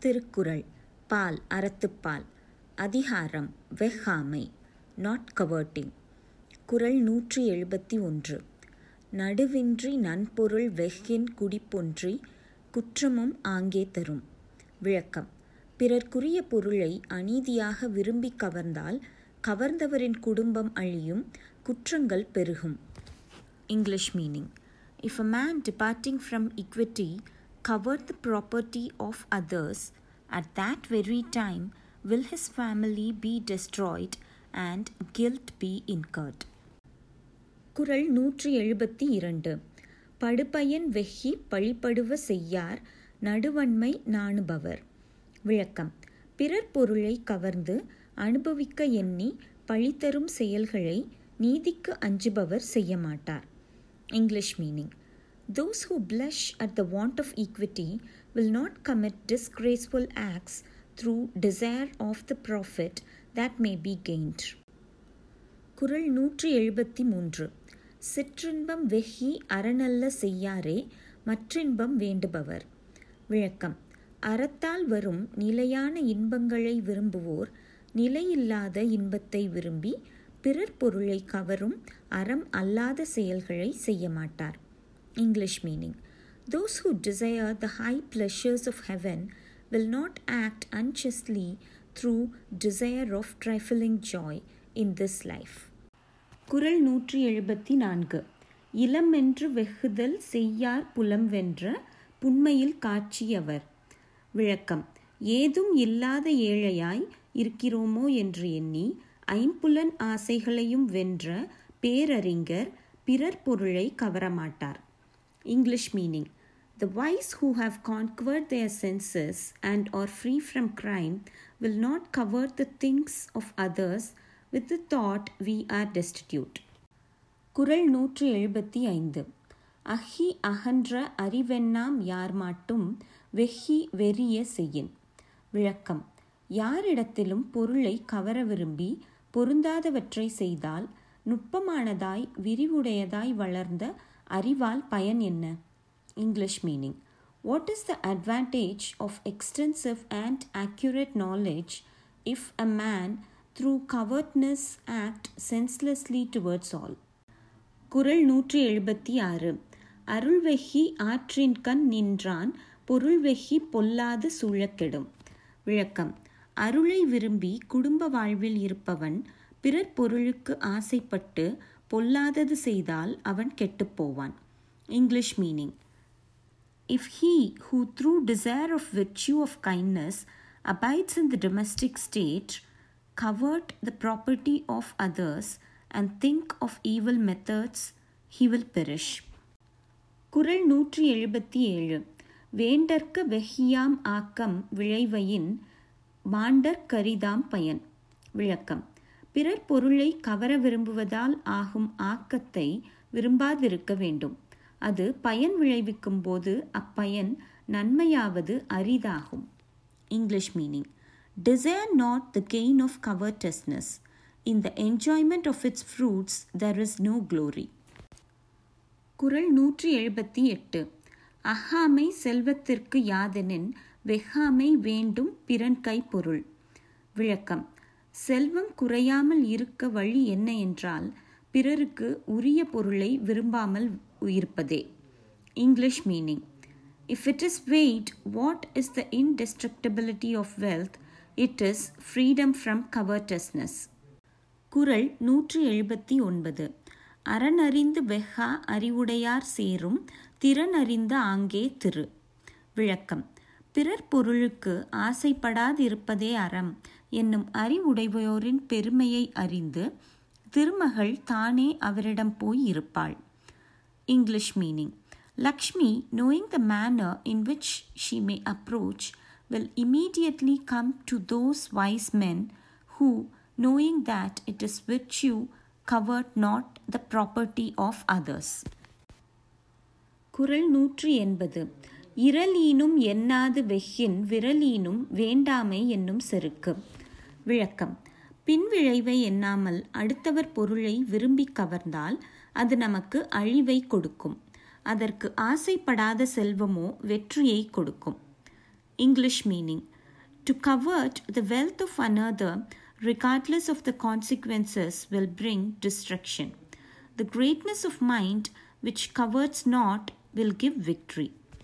திருக்குறள். பால் அறத்துப்பால். அதிகாரம் வெஹாமை. நாட் கவர்ட்டிங் குரல் நூற்றி எழுபத்தி ஒன்று. நடுவின்றி நன்பொருள் வெஃகின் குடிப்பொன்றி குற்றமும் ஆங்கே தரும். விளக்கம். பிறர்க்குரிய பொருளை அநீதியாக விரும்பி கவர்ந்தால் கவர்ந்தவரின் குடும்பம் அழியும் குற்றங்கள் பெருகும். English meaning if a man departing from equity covered the property of others, at that very time will his family be destroyed and guilt be incurred. குரல் நூற்றி எழுபத்தி இரண்டு படுப்பயன் வெஹி பழிப்படுவ செய்யார் நடுவன்மை நாணுபவர் விளக்கம் பிறர் பொருளை கவர்ந்து அனுபவிக்க எண்ணி பழி தரும் செயல்களை நீதிக்கு அஞ்சுபவர் செய்ய மாட்டார் English meaning Those who blush at the want of equity will not commit disgraceful acts through desire of the profit that may be gained. குரல் நூற்றி எழுபத்தி மூன்று. சிற்றின்பம் வெஹி அறநல்ல செய்யாரே மற்றின்பம் வேண்டுபவர். விளக்கம். அறத்தால் வரும் நிலையான இன்பங்களை விரும்புவோர் நிலையில்லாத இன்பத்தை விரும்பி பிறர் பொருளை கவரும் அறம் அல்லாத செயல்களை செய்ய மாட்டார். English meaning those who desire the high pleasures of heaven will not act unjustly through desire of trifling joy in this life குரல் நூற்றி எழுபத்தி நான்கு. இளமென்று வெகுதல் செய்யார் புலம் வென்ற புண்மையில் காட்சியவர். விளக்கம். ஏதும் இல்லாத ஏழையாய் இருக்கிறோமோ என்று எண்ணி ஐம்புலன் ஆசைகளையும் வென்ற பேரறிஞர் பிறர் பொருளை கவரமாட்டார். English meaning the wise who have conquered their senses and are free from crime will not covet the things of others with the thought we are destitute குரல் நூற்றி எழுபத்தி ஐந்து அஹி அகன்ற அறிவெண்ணாம் யார் மாட்டும் வெஹி வெறிய செய்யின் விளக்கம் யாரிடத்திலும் பொருளை கவர விரும்பி பொருந்தாதவற்றை செய்தால் நுட்பமானதாய் விரிவுடையதாய் வளர்ந்த அறிவால் பயன் என்ன? English meaning what is the advantage of extensive and accurate knowledge if a man through covetousness act senselessly towards all Kural நூற்றி எழுபத்தி ஆறு. அருள்வெகி ஆற்றின் கண் நின்றான் பொருள்வெகி பொல்லாது சூழக்கெடும். விளக்கம். அருளை விரும்பி குடும்ப வாழ்வில் இருப்பவன் பிறர் பொருளுக்கு ஆசைப்பட்டு பொல்லாதது செய்தால் அவன் கெட்டுப்போவான். English meaning if he who through desire of virtue of kindness abides in the domestic state covet the property of others and think of evil methods he will perish Kural நூற்றி எழுபத்தி ஏழு. வேண்டற்க வெஹியாம் ஆக்கம் விளைவையின் மாண்டற் கரிதாம் பயன். விளக்கம். பிறர் பொருளை கவர விரும்புவதால் ஆகும் ஆக்கத்தை விரும்பாதிருக்க வேண்டும். அது பயன் விளைவிக்கும் போது அப்பயன் நன்மையாவது அரிதாகும். English meaning. Desire not the gain of covetousness in the enjoyment of its fruits there is no glory Kural நூற்றி எழுபத்தி எட்டு. அஹாமை செல்வத்திற்கு யாதெனின் வெஹாமை வேண்டும் பிறன் கைப்பொருள். பொருள் விளக்கம். செல்வம் குறையாமல் இருக்க வழி என்ன என்றால் பிறருக்கு உரிய பொருளை விரும்பாமல் இருப்பதே. English meaning. If it is wait what is the indestructibility of wealth it is freedom from covetousness Kural நூற்றி எழுபத்தி ஒன்பது. அறனறிந்து வெஹா அறிவுடையார் சேரும் திறனறிந்த ஆங்கே திரு. விளக்கம். பிறர் பொருளுக்கு ஆசைப்படாதிருப்பதே அறம் என்னும் அறிவுடையோரின் பெருமையை அறிந்து திருமகள் தானே அவரிடம் போய் இருப்பாள். English meaning. Lakshmi knowing the manner in which she may approach will immediately come to those wise men who knowing that it is virtue covered not the property of others. குரல் நூற்றி எண்பது. இரலீனும் எண்ணாது வெஹ்யின் விரலீனும் வேண்டாமை என்னும் செருக்கு விளக்கம் பின்விளைவை எண்ணாமல் அடுத்தவர் பொருளை விரும்பி கவர்ந்தால் அது நமக்கு அழிவை கொடுக்கும் அதற்கு ஆசைப்படாத செல்வமோ வெற்றியை கொடுக்கும் English meaning to covet the wealth of another regardless of the consequences, will bring destruction. The greatness of mind which covets not will give victory